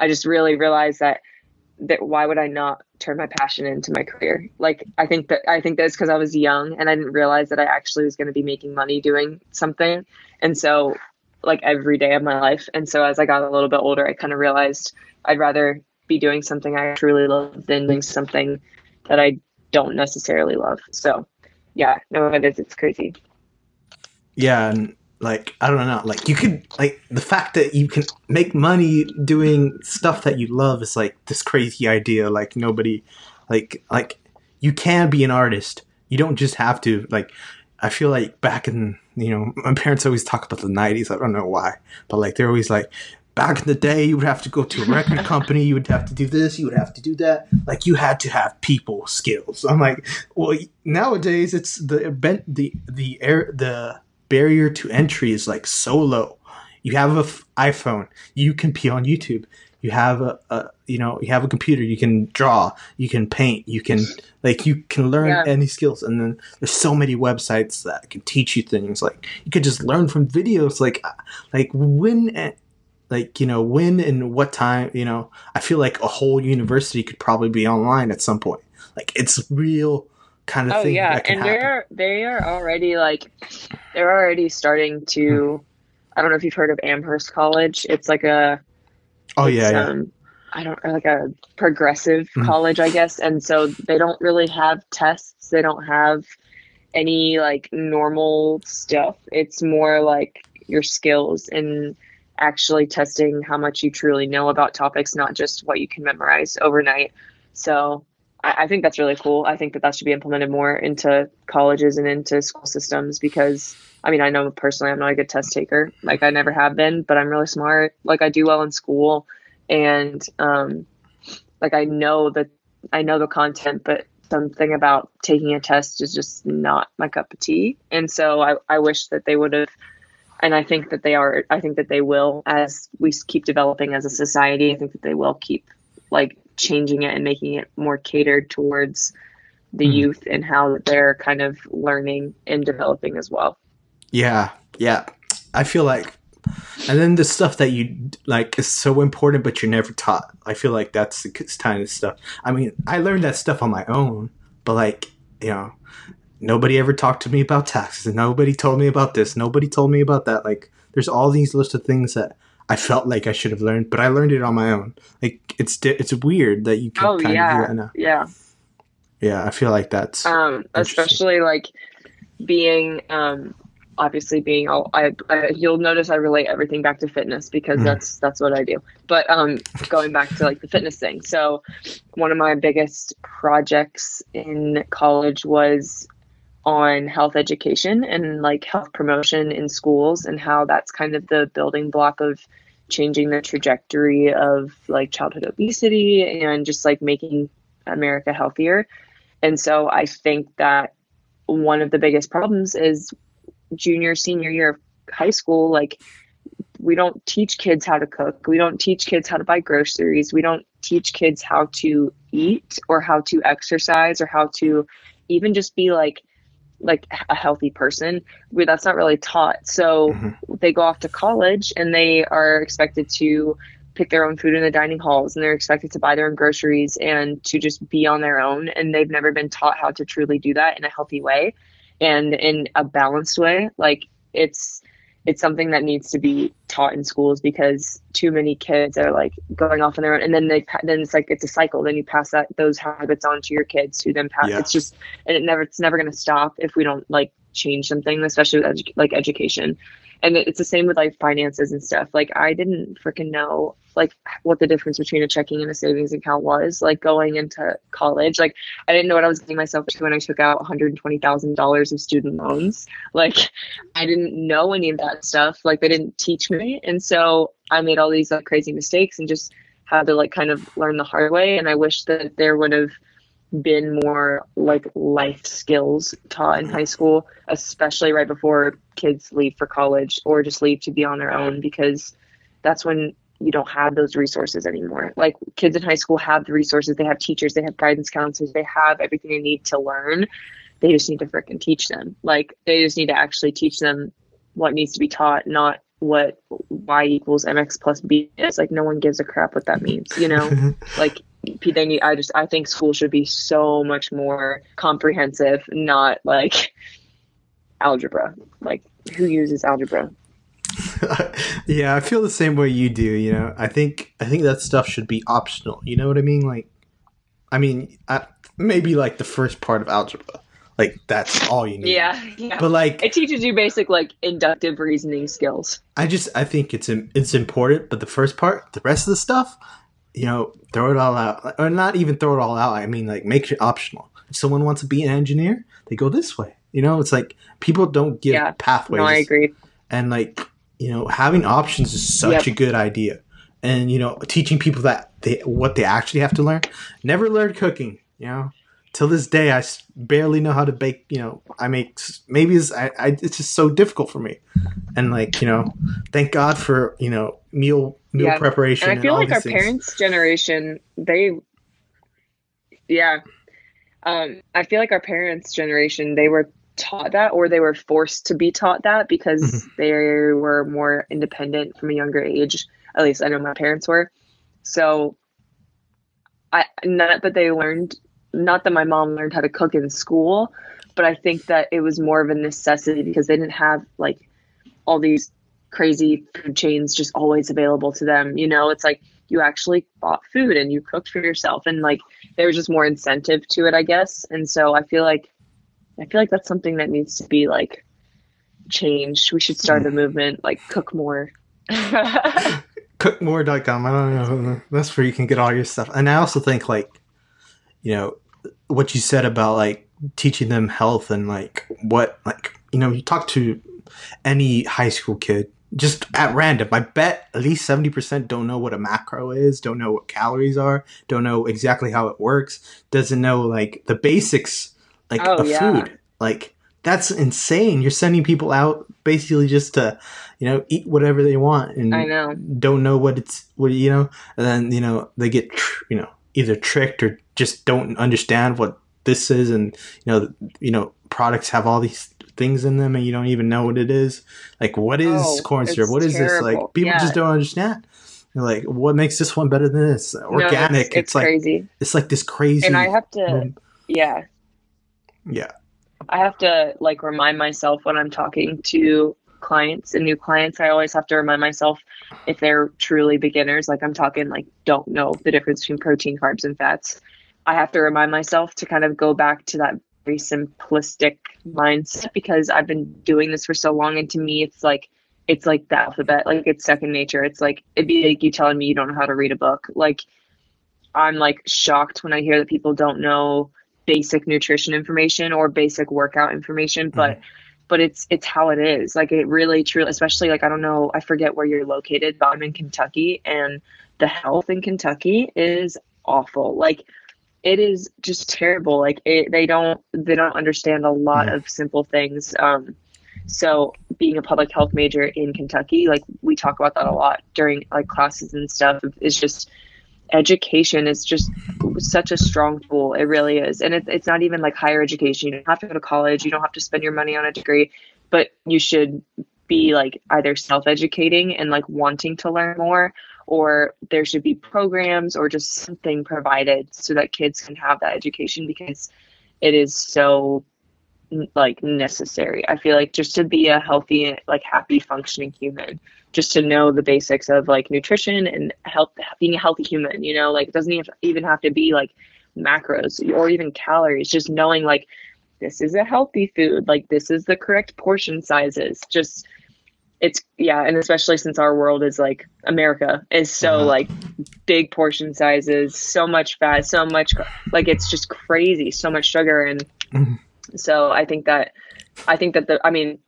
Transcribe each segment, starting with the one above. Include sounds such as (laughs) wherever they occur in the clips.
I just really realized that that why would I not turn my passion into my career? Like I think that I think that's because I was young and I didn't realize that I actually was going to be making money doing something. And so like every day of my life. And so as I got a little bit older, I kind of realized I'd rather be doing something I truly love than doing something that I don't necessarily love. So yeah, no, it is. It's crazy. Yeah, and like I don't know, like you could like the fact that you can make money doing stuff that you love is like this crazy idea. Like nobody, like like you can be an artist. You don't just have to like. I feel like back in you know my parents always talk about the '90s. I don't know why, but like they're always like back in the day you would have to go to a record company you would have to do this you would have to do that like you had to have people skills i'm like well nowadays it's the the the air the barrier to entry is like so low. You have an iPhone, you can be on YouTube. You have a, a, you know you have a computer, you can draw, you can paint, you can like you can learn yeah. any skills. And then there's so many websites that can teach you things. Like you could just learn from videos. Like uh, like when like you know when and what time you know i feel like a whole university could probably be online at some point like it's real kind of oh, thing. yeah, and they're they are already like they're already starting to. Hmm. I don't know if you've heard of Amherst College. It's like a. Oh yeah, yeah. Um, I don't like a progressive mm college, I guess, and so they don't really have tests. They don't have any like normal stuff. It's more like your skills and actually testing how much you truly know about topics, not just what you can memorize overnight. So I, I think that's really cool. I think that that should be implemented more into colleges and into school systems because I mean, I know personally I'm not a good test taker. Like I never have been, but I'm really smart. Like I do well in school and um like I know that I know the content, but something about taking a test is just not my cup of tea. And so I, I wish that they would have and I think that they are I think that they will as we keep developing as a society, I think that they will keep like changing it and making it more catered towards the mm. youth and how they're kind of learning and developing as well. Yeah, yeah. I feel like, and then the stuff that you like is so important, but you're never taught. I feel like that's the kind of stuff. I mean, I learned that stuff on my own, but like, you know, nobody ever talked to me about taxes. and Nobody told me about this. Nobody told me about that. Like, there's all these list of things that I felt like I should have learned, but I learned it on my own. Like it's it's weird that you can oh, kind yeah. of do Yeah. Yeah, I feel like that's um especially like being um obviously being all I, I, you'll notice I relate everything back to fitness because mm. that's that's what I do. But um going back to like the fitness thing. So one of my biggest projects in college was on health education and like health promotion in schools and how that's kind of the building block of changing the trajectory of like childhood obesity and just like making America healthier. And so I think that one of the biggest problems is junior, senior year of high school, like we don't teach kids how to cook. We don't teach kids how to buy groceries. We don't teach kids how to eat or how to exercise or how to even just be like like a healthy person that's not really taught. So mm-hmm. they go off to college and they are expected to pick their own food in the dining halls and they're expected to buy their own groceries and to just be on their own. And they've never been taught how to truly do that in a healthy way and in a balanced way. Like it's it's something that needs to be taught in schools because too many kids are like going off on their own. And then they then it's like it's a cycle. Then you pass that those habits on to your kids who then pass yeah. it's just and it never it's never going to stop if we don't like change something especially with edu- like education and it's the same with like finances and stuff. Like i didn't freaking know like what the difference between a checking and a savings account was like going into college. Like i didn't know what i was getting myself to when i took out $120000 of student loans. Like i didn't know any of that stuff. Like they didn't teach me. And so i made all these like crazy mistakes and just had to like kind of learn the hard way. And i wish that there would have been more like life skills taught in high school, especially right before kids leave for college or just leave to be on their own because that's when you don't have those resources anymore. Like kids in high school have the resources, they have teachers, they have guidance counselors, they have everything they need to learn. They just need to freaking teach them. Like they just need to actually teach them what needs to be taught, not what y equals mx plus b is. Like no one gives a crap what that means, you know? (laughs) like they need I just I think school should be so much more comprehensive, not like algebra. Like who uses algebra? (laughs) yeah, I feel the same way you do. You know, I think I think that stuff should be optional. You know what I mean? Like, I mean, I, maybe like the first part of algebra, like that's all you need. Yeah, yeah. But like, it teaches you basic like inductive reasoning skills. I just I think it's it's important, but the first part, the rest of the stuff, you know, throw it all out, or not even throw it all out. I mean, like make it optional. If someone wants to be an engineer, they go this way. You know, it's like people don't give yeah, pathways. No, I agree. And like you know, having options is such yep. a good idea. And you know, teaching people that they what they actually have to learn. Never learned cooking. You know, till this day, I barely know how to bake. You know, I make maybe it's, I, I, it's just so difficult for me. And like you know, thank God for you know meal meal yeah. preparation. And I feel like our things. parents' generation, they, yeah, um, I feel like our parents' generation, they were taught that or they were forced to be taught that because mm-hmm. they were more independent from a younger age. At least I know my parents were. So I not that they learned not that my mom learned how to cook in school, but I think that it was more of a necessity because they didn't have like all these crazy food chains just always available to them. You know, it's like you actually bought food and you cooked for yourself and like there was just more incentive to it, I guess. And so I feel like I feel like that's something that needs to be like changed. We should start a hmm. movement like cook more. (laughs) Cookmore.com. I don't know. That's where you can get all your stuff. And I also think like, you know, what you said about like teaching them health and like what like you know you talk to any high school kid just at random i bet at least 70% don't know what a macro is don't know what calories are don't know exactly how it works doesn't know like the basics like oh, yeah. food. Like that's insane. You're sending people out basically just to, you know, eat whatever they want and I know. don't know what it's what you know, and then you know they get you know either tricked or just don't understand what this is, and you know you know products have all these things in them and you don't even know what it is. Like what is oh, corn syrup? What is terrible. this? Like people yeah. just don't understand. They're like, what makes this one better than this? Organic. No, it's, it's, it's, like crazy. It's like this crazy. And I have to, um, yeah, yeah. I have to like remind myself when I'm talking to clients and new clients, I always have to remind myself if they're truly beginners, like I'm talking like don't know the difference between protein, carbs, and fats. I have to remind myself to kind of go back to that very simplistic mindset because I've been doing this for so long and to me it's like it's like the alphabet, like it's second nature. It's like it'd be like you telling me you don't know how to read a book. Like I'm like shocked when I hear that people don't know basic nutrition information or basic workout information, but mm. but it's it's how it is. Like it really truly especially like I don't know, I forget where you're located, but I'm in Kentucky and the health in Kentucky is awful. Like it is just terrible. Like it, they don't they don't understand a lot mm. of simple things. Um so being a public health major in Kentucky, like we talk about that a lot during like classes and stuff, is just education is just such a strong tool. It really is. And it, it's not even like higher education. You don't have to go to college. You don't have to spend your money on a degree, but you should be like either self educating and like wanting to learn more, or there should be programs or just something provided so that kids can have that education because it is so like necessary. I feel like just to be a healthy, like happy, functioning human, just to know the basics of like nutrition and health, being a healthy human. You know, like it doesn't even have to be like macros or even calories. Just knowing like this is a healthy food, like this is the correct portion sizes. Just it's yeah, and especially since our world is like America is so uh-huh. like big portion sizes, so much fat, so much like it's just crazy, so much sugar and. Mm-hmm so I think that I think that the I mean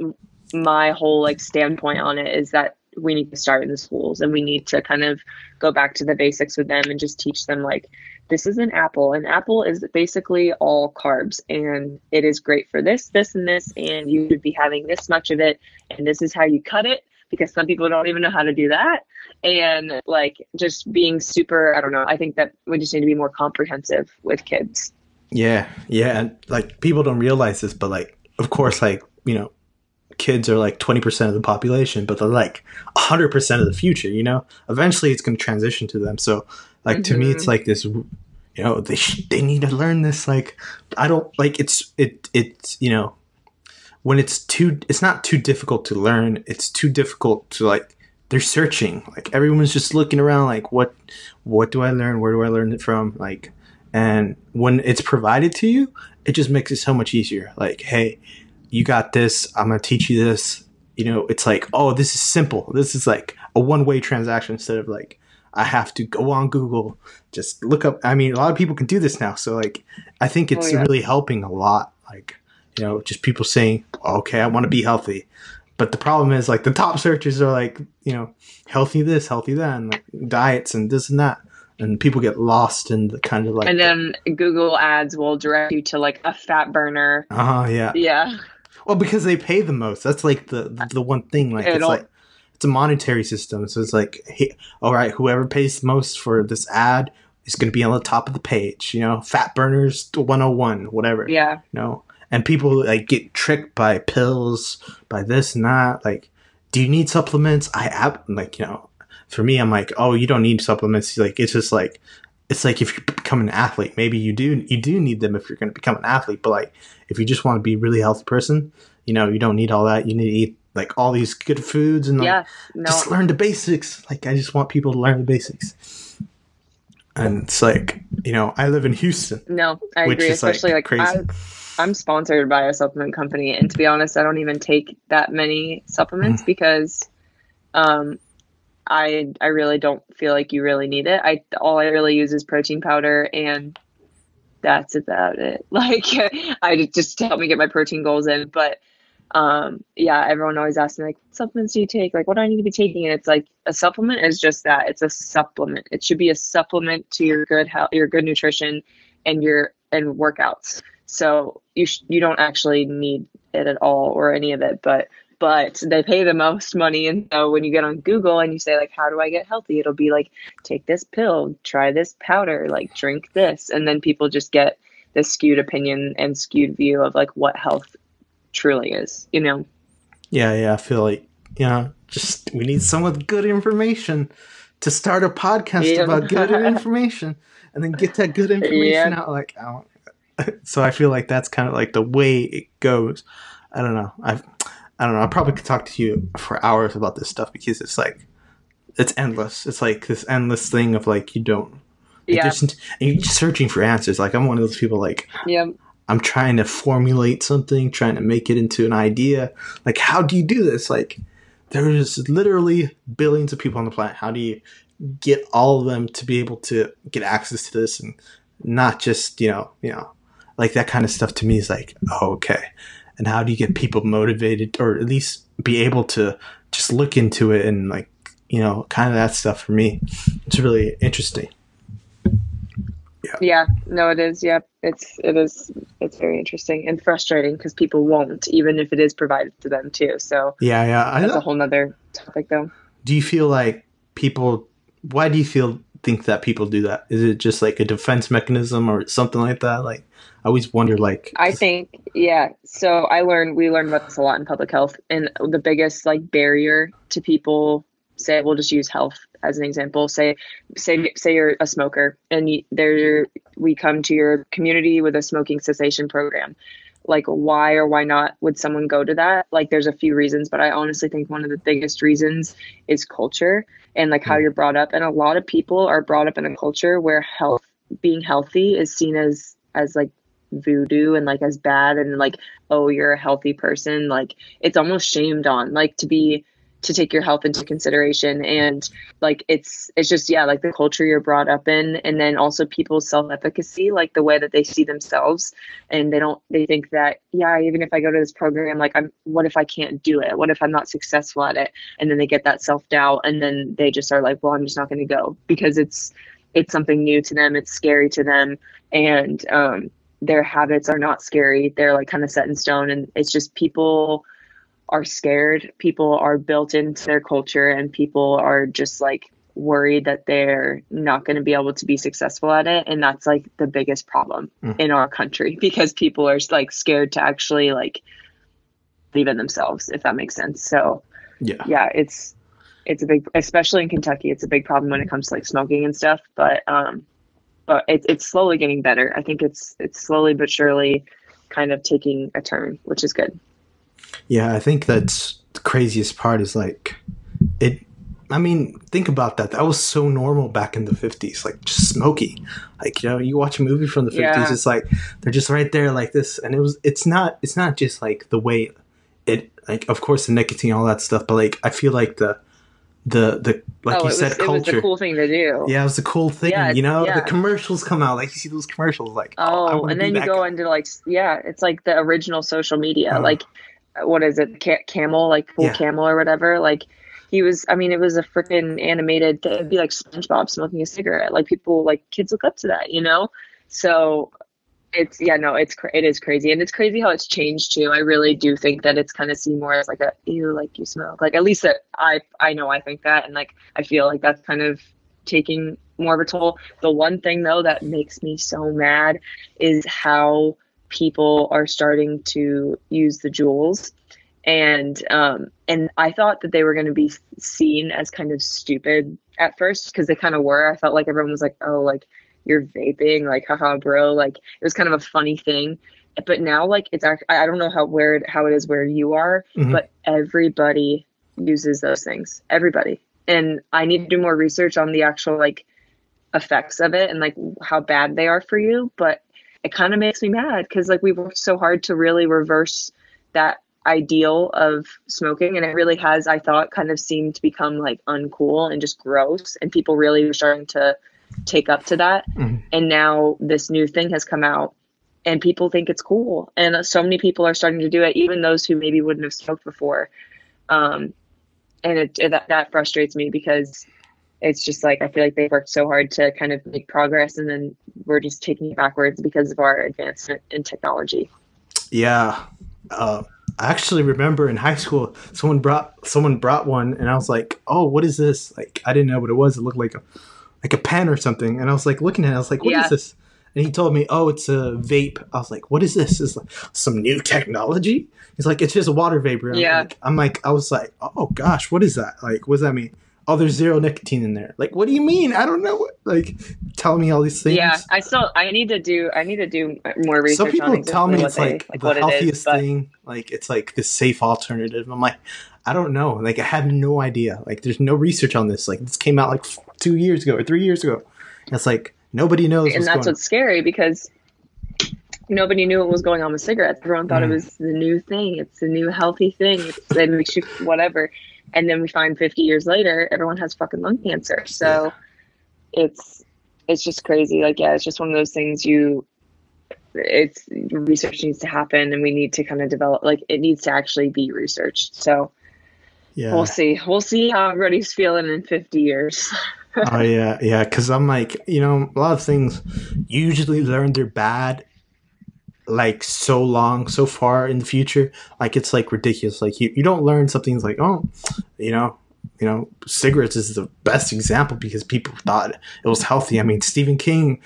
my whole like standpoint on it is that we need to start in the schools and we need to kind of go back to the basics with them and just teach them like this is an apple an apple is basically all carbs and it is great for this this and this and you should be having this much of it and this is how you cut it because some people don't even know how to do that and like just being super i don't know i think that we just need to be more comprehensive with kids. Yeah, yeah, and like people don't realize this, but like, of course, like you know, kids are like 20% of the population, but they're like 100% of the future, you know? Eventually it's going to transition to them. So, like, mm-hmm. to me, it's mm-hmm. like this, you know, they, they need to learn this. Like, I don't, like, it's, it, it's, you know, when it's too, it's not too difficult to learn. It's too difficult to, like, they're searching. Like, everyone's just looking around, like, what, what do I learn? Where do I learn it from? Like, and when it's provided to you, it just makes it so much easier. Like, hey, you got this. I'm going to teach you this. You know, it's like, oh, this is simple. This is like a one way transaction instead of like, I have to go on Google, just look up. I mean, a lot of people can do this now. So, like, I think it's oh, yeah. really helping a lot. Like, you know, just people saying, okay, I want to be healthy. But the problem is, like, the top searches are like, you know, healthy this, healthy that, and like, diets and this and that and people get lost in the kind of like and then the, google ads will direct you to like a fat burner oh uh, yeah yeah well because they pay the most. That's like the the, the one thing like it's like it's a monetary system. So it's like hey, all right whoever pays most for this ad is going to be on the top of the page you know? Fat burners 101 whatever yeah. you know? And people like get tricked by pills by this and that like do you need supplements? I have like you know for me, I'm like, oh, you don't need supplements. Like it's just like it's like if you become an athlete, maybe you do you do need them if you're going to become an athlete. But like if you just want to be a really healthy person, you know, you don't need all that. You need to eat like all these good foods and like, yeah, no. just learn the basics. Like I just want people to learn the basics. And it's like you know, I live in Houston. No, I agree. Especially like, like I, I'm sponsored by a supplement company, and to be honest, I don't even take that many supplements mm. because um, I I really don't feel like you really need it. I all I really use is protein powder and that's about it. (laughs) Like I just to help me get my protein goals in. But um yeah, everyone always asks me like supplements do you take? Like what do I need to be taking? And it's like a supplement is just that. It's a supplement. It should be a supplement to your good health your good nutrition and your and workouts. So you sh- you don't actually need it at all or any of it, but but they pay the most money. And so when you get on Google and you say, like, how do I get healthy? It'll be like, take this pill, try this powder, like, drink this. And then people just get this skewed opinion and skewed view of like what health truly is, you know? Yeah, yeah. I feel like, you know, just we need some with good information to start a podcast yeah. about good (laughs) information and then get that good information yeah. out. Like, I (laughs) so I feel like that's kind of like the way it goes. I don't know. I've I don't know. I probably could talk to you for hours about this stuff because it's like it's endless. It's like this endless thing of like you don't. Yeah. Just, and you're just searching for answers. Like I'm one of those people. Like yeah. I'm trying to formulate something, trying to make it into an idea. Like how do you do this? Like there's literally billions of people on the planet. How do you get all of them to be able to get access to this and not just you know you know like that kind of stuff to me is like oh, okay and how do you get people motivated or at least be able to just look into it and like you know kind of that stuff for me. It's really interesting. Yeah. Yeah. No it is. Yeah it's it is it's very interesting and frustrating because people won't even if it is provided to them too. So yeah yeah. That's a whole nother topic though. Do you feel like people why do you feel think that people do that is it just like a defense mechanism or something like that like I always wonder, like. I think, yeah. So I learned, we learned about this a lot in public health, and the biggest like barrier to people say, we'll just use health as an example. Say, say, say you're a smoker, and you, there we come to your community with a smoking cessation program. Like, why or why not would someone go to that? Like, there's a few reasons, but I honestly think one of the biggest reasons is culture and like how hmm. you're brought up. And a lot of people are brought up in a culture where health, being healthy, is seen as as like voodoo and like as bad and like oh you're a healthy person like it's almost shamed on like to be to take your health into consideration and like it's it's just yeah like the culture you're brought up in and then also people's self-efficacy like the way that they see themselves and they don't they think that yeah even if i go to this program like i'm what if i can't do it what if i'm not successful at it and then they get that self-doubt and then they just are like well i'm just not going to go because it's it's something new to them it's scary to them and um their habits are not scary. They're like kind of set in stone. And it's just people are scared. People are built into their culture and people are just like worried that they're not going to be able to be successful at it. And that's like the biggest problem mm. in our country (laughs) because people are like scared to actually like believe in themselves, if that makes sense. So Yeah. yeah, it's it's a big, especially in Kentucky, it's a big problem when it comes to like smoking and stuff. But um, but it's it's slowly getting better. I think it's it's slowly but surely kind of taking a turn, which is good. Yeah, I think that's the craziest part is like it I mean, think about that. That was so normal back in the 50s, like just smoking. Like, you know, you watch a movie from the 50s, Yeah. it's like they're just right there like this and it was it's not it's not just like the way it like of course the nicotine all that stuff, but like I feel like the the the like oh, you said was, it was culture. cool thing to do. yeah, it was a cool thing, Yeah, you know. yeah. The commercials come out, like you see those commercials, like I Oh, and then you go guy. into like yeah, it's like the original social media, Uh. like what is it, Ca- Camel, like Full Yeah. Camel or whatever. Like he was, I mean, it was a freaking animated. It'd be like SpongeBob smoking a cigarette. Like people, like kids look up to that, you know. So it's yeah, no, it's cra- it is crazy, and it's crazy how it's changed too. I really do think that it's kind of seen more as like a ew, like you smoke. Like at least that I I know I think that, and like I feel like that's kind of taking more of a toll. The one thing though that makes me so mad is how people are starting to use the Juuls. And um and i thought that they were going to be seen as kind of stupid at first because they kind of were. I felt like everyone was like oh like you're vaping like haha bro. Like it was kind of a funny thing. But now like it's act- i don't know how where it, how it is where you are Mhm. but everybody uses those things. Everybody. And i need to do more research on the actual like effects of it and like how bad they are for you but it kind of makes me mad because like we've worked so hard to really reverse that ideal of smoking and it really has i thought kind of seemed to become like uncool and just gross and people really were starting to take up to that Mhm. and now this new thing has come out and people think it's cool and so many people are starting to do it even those who maybe wouldn't have smoked before um and it, it that, that frustrates me because it's just like I feel like they've worked so hard to kind of make progress, and then we're just taking it backwards because of our advancement in technology. Yeah. Uh, I actually remember in high school, someone brought someone brought one, and I was like, "Oh, what is this?" Like, I didn't know what it was. It looked like a like a pen or something, and I was like looking at it. I was like, "What is Yeah. this?" And he told me, "Oh, it's a vape." I was like, "What is this? Is like some new technology?" He's like, "It's just a water vapor." I'm Yeah. Like, I'm like, I was like, "Oh gosh, what is that? Like, what does that mean?" Oh, there's zero nicotine in there. Like, what do you mean? I don't know. Like, tell me all these things. Yeah, I still I need to do I need to do more research. Some people on exactly tell me it's they- like, the what it is, healthiest but- thing. Like it's like the safe alternative. I'm like, I don't know. Like I have no idea. Like there's no research on this. Like this came out like two years ago or three years ago. It's like nobody knows. and that's what's scary because nobody knew what was going on with cigarettes. Everyone thought Mm. it was the new thing. It's the new healthy thing. It's, it makes you whatever. And then we find 50 years later, everyone has fucking lung cancer. So it's it's just crazy. Like yeah, it's just one of those things you. It's research needs to happen, and we need to kind of develop. Like it needs to actually be researched. So Yeah. we'll see. We'll see how everybody's feeling in 50 years. oh yeah, yeah. Because I'm like, you know, a lot of things usually learn they're bad. Like so long, so far in the future, like it's like ridiculous. Like you, you don't learn something like, oh, you know, you know, cigarettes is the best example because people thought it was healthy. I mean, Stephen King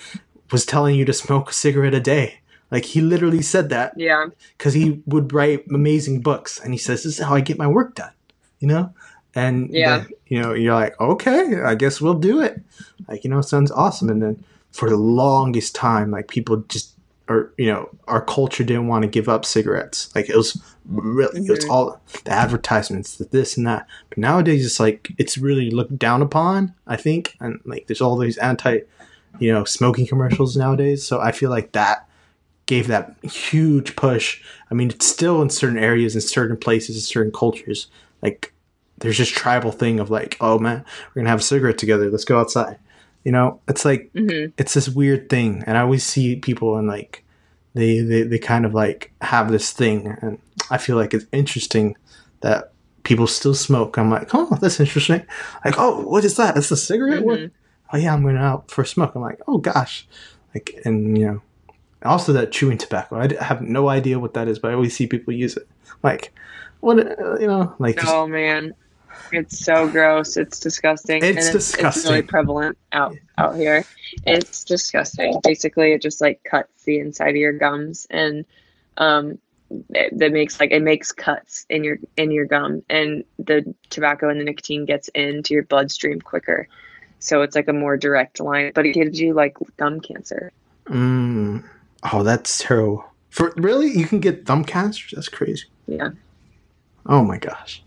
was telling you to smoke a cigarette a day. Like he literally said that yeah. because he would write amazing books, and he says, "This is how I get my work done," you know. And Yeah. then, you know, you're like, okay, I guess we'll do it. Like, you know, sounds awesome. And then for the longest time, like people just, or you know, our culture didn't want to give up cigarettes. Like it was really, it was Mhm. all the advertisements, the this and that. But nowadays, it's like it's really looked down upon. I think, and like there's all these anti, you know, smoking commercials nowadays. So I feel like that gave that huge push. I mean, it's still in certain areas, in certain places, in certain cultures. Like, there's just tribal thing of like, oh man, we're gonna have a cigarette together. Let's go outside. You know, it's like hmm it's this weird thing, and I always see people and like they they they kind of like have this thing, and I feel like it's interesting that people still smoke. I'm like, oh, that's interesting. Like, oh, what is that? It's a cigarette. Mhm. oh yeah, I'm going out for a smoke. I'm like, oh gosh, like, and you know, also that chewing tobacco. I have no idea what that is, but I always see people use it. Like, what, uh, you know, like, just- Oh man, it's so gross. It's disgusting. It's It's disgusting. really prevalent out out here. It's disgusting. Basically, it just like cuts the inside of your gums, and um, it, that makes like it makes cuts in your in your gum, and the tobacco and the nicotine gets into your bloodstream quicker. So it's like a more direct line, but it gives you like gum cancer. Mm. Oh, that's terrible. For really, you can get thumb cancer. That's crazy. Yeah. Oh my gosh.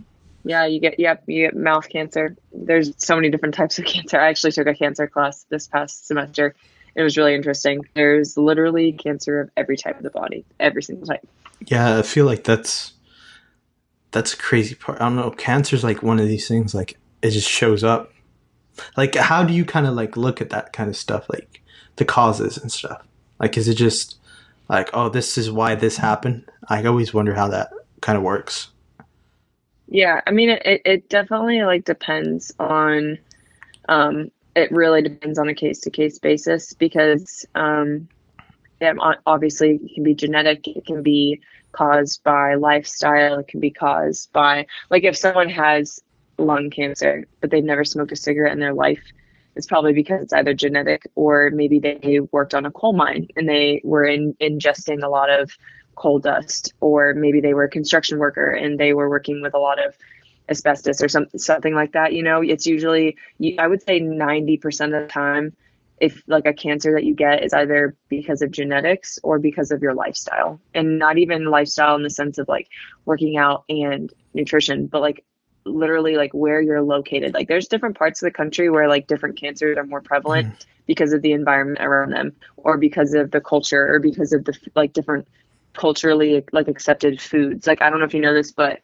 Yeah, you get yep, you get mouth cancer. There's so many different types of (laughs) cancer. I actually took a cancer class this past semester. It was really interesting. There's literally cancer of every type of the body, every single type. Yeah, I feel like that's that's a crazy part. I don't know. Cancer's like one of these things. Like it just shows up. Like, how do you kind of like look at that kind of stuff? Like the causes and stuff. Like, is it just like, oh, this is why this happened? I always wonder how that kind of works. Yeah, I mean, it, it definitely like depends on, um, it really depends on a case to case basis because, um, yeah, obviously it can be genetic, it can be caused by lifestyle, it can be caused by, like, if someone has lung cancer, but they've never smoked a cigarette in their life, it's probably because it's either genetic or maybe they worked on a coal mine and they were in, ingesting a lot of coal dust, or maybe they were a construction worker and they were working with a lot of asbestos or some, something like that. You know, it's usually, I would say 90% of the time, if like a cancer that you get is either because of genetics or because of your lifestyle and not even lifestyle in the sense of like working out and nutrition but like literally like where you're located like there's different parts of the country where like different cancers are more prevalent mm. because of the environment around them or because of the culture or because of the like different culturally like accepted foods. Like I don't know if you know this, but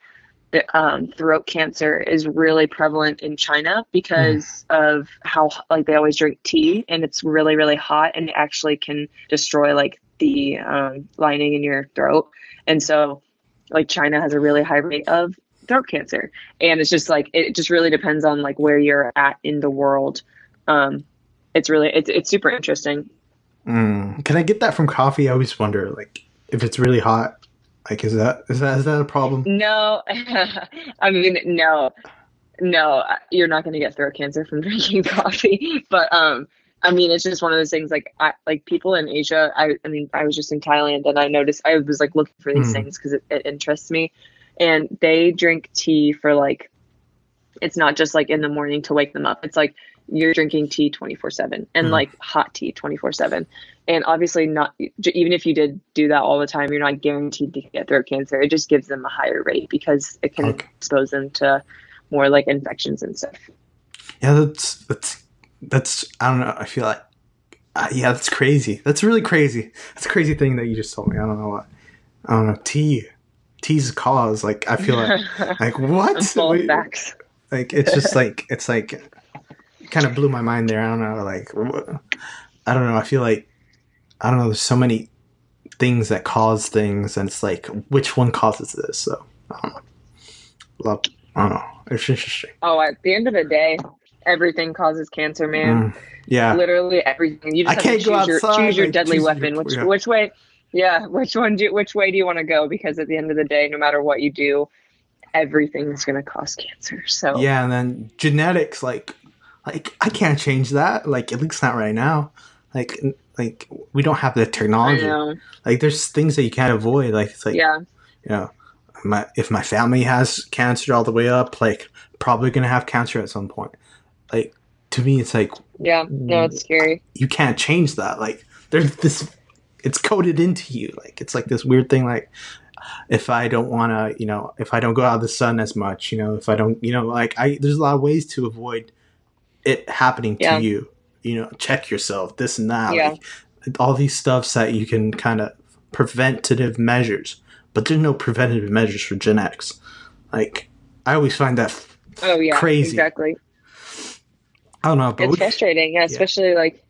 the, um, throat cancer is really prevalent in China because mm. of how like they always drink tea and it's really really hot and it actually can destroy like the um, lining in your throat. And so like China has a really high rate of throat cancer and it's just like it just really depends on like where you're at in the world um it's really it's, it's super interesting mm. can i get that from coffee i always wonder like if it's really hot? Like, is that is that is that a problem? No, (laughs) I mean, no, no, you're not going to get throat cancer from (laughs) drinking coffee. But um, I mean, it's just one of those things. Like, I like people in Asia. I, I mean, I was just in Thailand and I noticed I was like looking for these mm. things because it, it interests me, and they drink tea for like, it's not just like in the morning to wake them up. It's like you're drinking tea 24 7 and mm. like hot tea 24 7 and obviously not even if you did do that all the time you're not guaranteed to get throat cancer. It just gives them a higher rate because it can okay. expose them to more like infections and stuff. Yeah that's that's that's i don't know i feel like uh, yeah that's crazy. That's really crazy. That's a crazy thing that you just told me. I don't know what i don't know tea tea's cause. Like i feel like (laughs) like what? Facts. like it's just like it's like kind of blew my mind there. I don't know, like I don't know. I feel like I don't know. There's so many things that cause things, and it's like which one causes this? So I don't know. Love. I don't know. It's interesting. Oh, at the end of the day, everything causes cancer, man. Mm, yeah, literally everything. You just I have to choose your, choose your deadly choose weapon. Your, which yeah. which way? Yeah, (laughs) which one do which way do you want to go? Because at the end of the day, no matter what you do, everything's going to cause cancer. So yeah, and then genetics, like like I can't change that. Like at least not right now. Like like we don't have the technology. Like there's things that you can't avoid. Like it's like yeah, you know, my if my family has cancer all the way up, like probably gonna have cancer at some point. Like to me, it's like yeah, no, it's scary. You can't change that. Like there's this, it's coded into you. Like it's like this weird thing. Like if I don't want to, you know, if I don't go out of the sun as much, you know, if I don't, you know, like I there's a lot of ways to avoid it happening yeah. to you. You know, check yourself, this and that. Yeah. Like, all these stuffs that you can kind of preventative measures, but there's no preventative measures for genetics. Like, I always find that oh yeah crazy. Exactly. I don't know, but it's we, frustrating. Yeah, especially yeah. like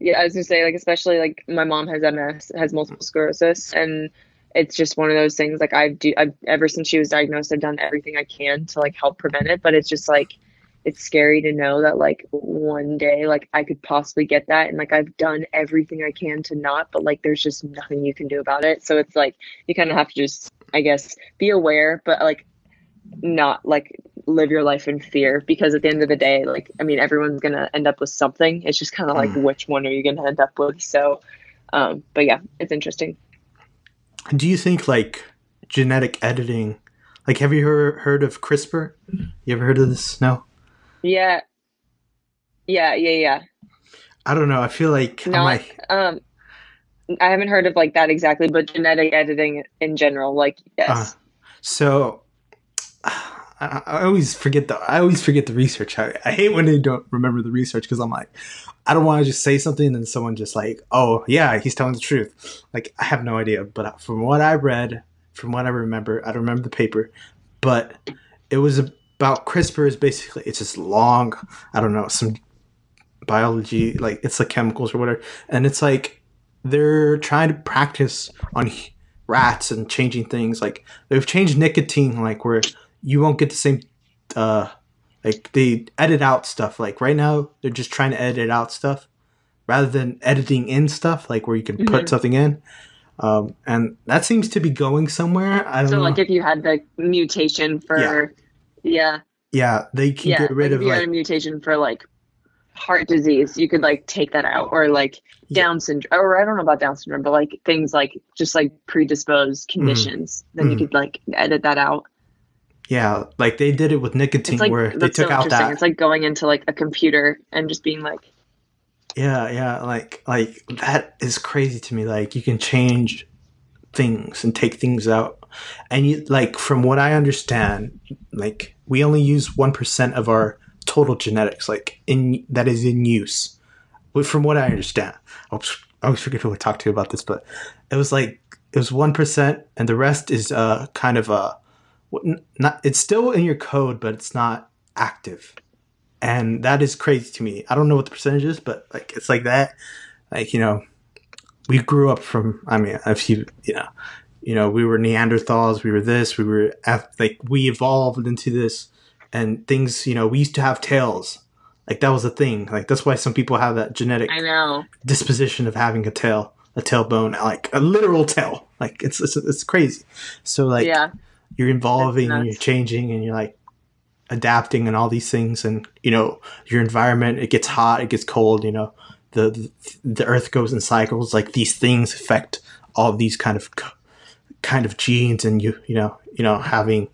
yeah, I was gonna say like especially like my mom has MS, has multiple mm. sclerosis, and it's just one of those things. Like I've do I've ever since she was diagnosed, I've done everything I can to like help prevent it, but it's just like it's scary to know that like one day like I could possibly get that and like I've done everything I can to not but like there's just nothing you can do about it so it's like you kind of have to just I guess be aware but like not like live your life in fear because at the end of the day like I mean everyone's going to end up with something it's just kind of like mm. which one are you going to end up with so um but yeah it's interesting do you think like genetic editing? Like, have you heard heard of CRISPR? You ever heard of this? No. Yeah. Yeah, yeah, yeah. I don't know. I feel like No, I'm like um, I haven't heard of like that exactly, but genetic editing in general, like yes. so. I, I always forget the I always forget the research. I, I hate when they don't remember the research because I'm like, I don't want to just say something and then someone just like, oh yeah, he's telling the truth. Like I have no idea, but from what I read, from what I remember, I don't remember the paper, but it was about CRISPR. Is basically it's just long. I don't know some biology, like it's like chemicals or whatever, and it's like they're trying to practice on rats and changing things. Like they've changed nicotine, like where you won't get the same. uh like they edit out stuff. Like right now, they're just trying to edit out stuff rather than editing in stuff. Like where you can put Mhm. something in, um, and that seems to be going somewhere. I don't So know. like if you had the mutation for yeah, yeah, Yeah, they can yeah, get rid like of if you had like a mutation for like heart disease, you could like take that out or like Yeah. Down syndrome or I don't know about Down syndrome, but like things like just like predisposed conditions, then you Mhm. could like edit that out. yeah, like they did it with nicotine like where they took so out that It's like going into like a computer and just being like, Yeah, yeah, like like that is crazy to me. Like you can change things and take things out. And you like from what I understand, like we only use 1% of our total genetics like in that is in use. But From what I understand. I always, forget who I talked to about this, but it was like it was 1% and the rest is uh kind of a not it's still in your code but it's not active and that is crazy to me. I don't know what the percentage is, but like it's like that. Like you know, we grew up from. I mean, if you you know, you know, we were Neanderthals. We were this. We were like we evolved into this, and things. You know, we used to have tails. Like that was a thing. Like that's why some people have that genetic I know. disposition of having a tail, a tailbone, like a literal tail. Like it's it's, it's crazy. So like yeah. you're evolving and you're changing and you're like adapting and all these things and you know your environment it gets hot it gets cold you know the the, the earth goes in cycles like these things affect all these kind of kind of genes and you you know you know having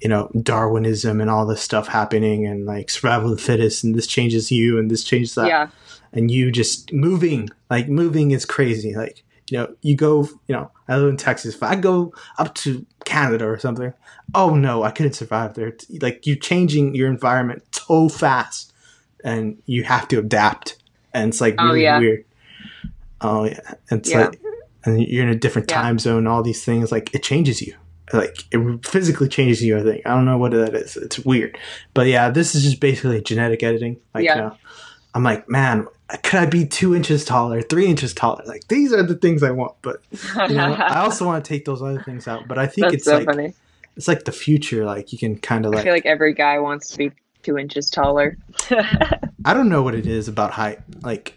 you know darwinism and all this stuff happening and like survival of the fittest and this changes you and this changes that. Yeah. and you just moving like moving is crazy. Like you know you go you know i live in texas. If i go up to canada or something oh no i couldn't survive there. It's like you're changing your environment so fast and you have to adapt. And it's like Oh, really yeah. weird. Oh yeah. And it's Yeah. like and you're in a different Yeah. time zone all these things like it changes you like it physically changes you i think i don't know what that is it's weird but yeah this is just basically genetic editing like Yeah. you know, i'm like man could i be two inches taller three inches taller like these are the things i want but you know (laughs) i also want to take those other things out but i think That's it's so like funny. it's like the future like you can kind of I like feel like every guy wants to be two inches taller. (laughs) I don't know what it is about height. Like,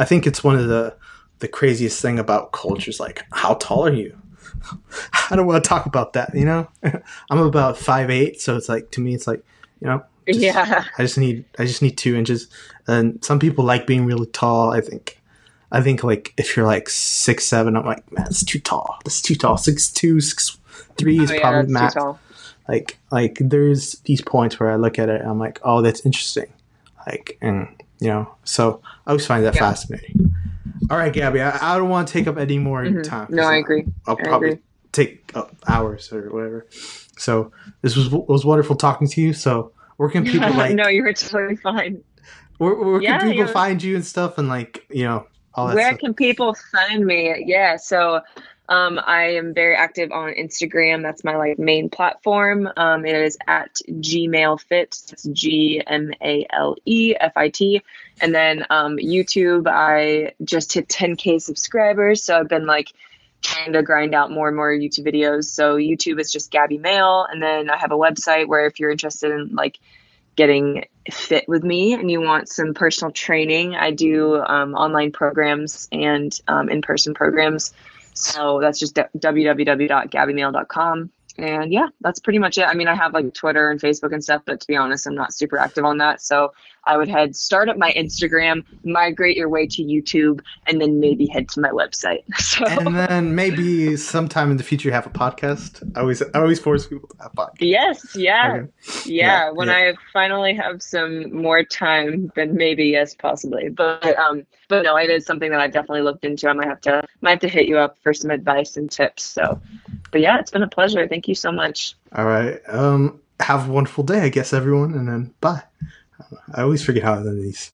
I think it's one of the the craziest thing about culture is Like, how tall are you? (laughs) I don't want to talk about that. You know, (laughs) I'm about five eight, so it's like to me, it's like you know, just- yeah. I just need I just need two inches. And some people like being really tall. I think. I think like if you're like six seven, I'm like man, that's too tall. That's too tall. Six two, six three is Oh, yeah, probably max like like there's these points where I look at it and I'm like, oh, that's interesting. Like and you know, so I always find that Yeah. fascinating. All right, Gabby, I, I don't want to take up any more of your Mhm. time. No, I agree. I'll I probably agree. take up hours or whatever. So this was was wonderful talking to you. So where can people (laughs) like no, you were totally fine. where, where Yeah, can people yeah. find you and stuff and like you know all that Where stuff? can people find me? Yeah, so um, I am very active on Instagram. That's my like main platform. Um, it is at Gmail Fit. That's G M A L E F I T. And then um, YouTube, I just hit 10k subscribers, so I've been like trying to grind out more and more YouTube videos. So YouTube is just Gabby Mail, and then I have a website where if you're interested in like getting fit with me and you want some personal training, I do um, online programs and um, in person programs. So that's just www.gabbymail.com. and yeah, that's pretty much it. I mean, I have like Twitter and Facebook and stuff, but to be honest, I'm not super active on that. So I would head start up my Instagram, migrate your way to YouTube, and then maybe head to my website. (laughs) So And then maybe sometime in the future have a podcast. I always I always force people to have podcasts. yes, yeah, Okay. yeah. Yeah, When yeah. I finally have some more time, then maybe yes, possibly. But um, but no, it is something that I've definitely looked into. I might have to might have to hit you up for some advice and tips. So, but yeah, it's been a pleasure. Thank you so much. All right. Um have a wonderful day, I guess everyone, and then bye. I always forget how to end these.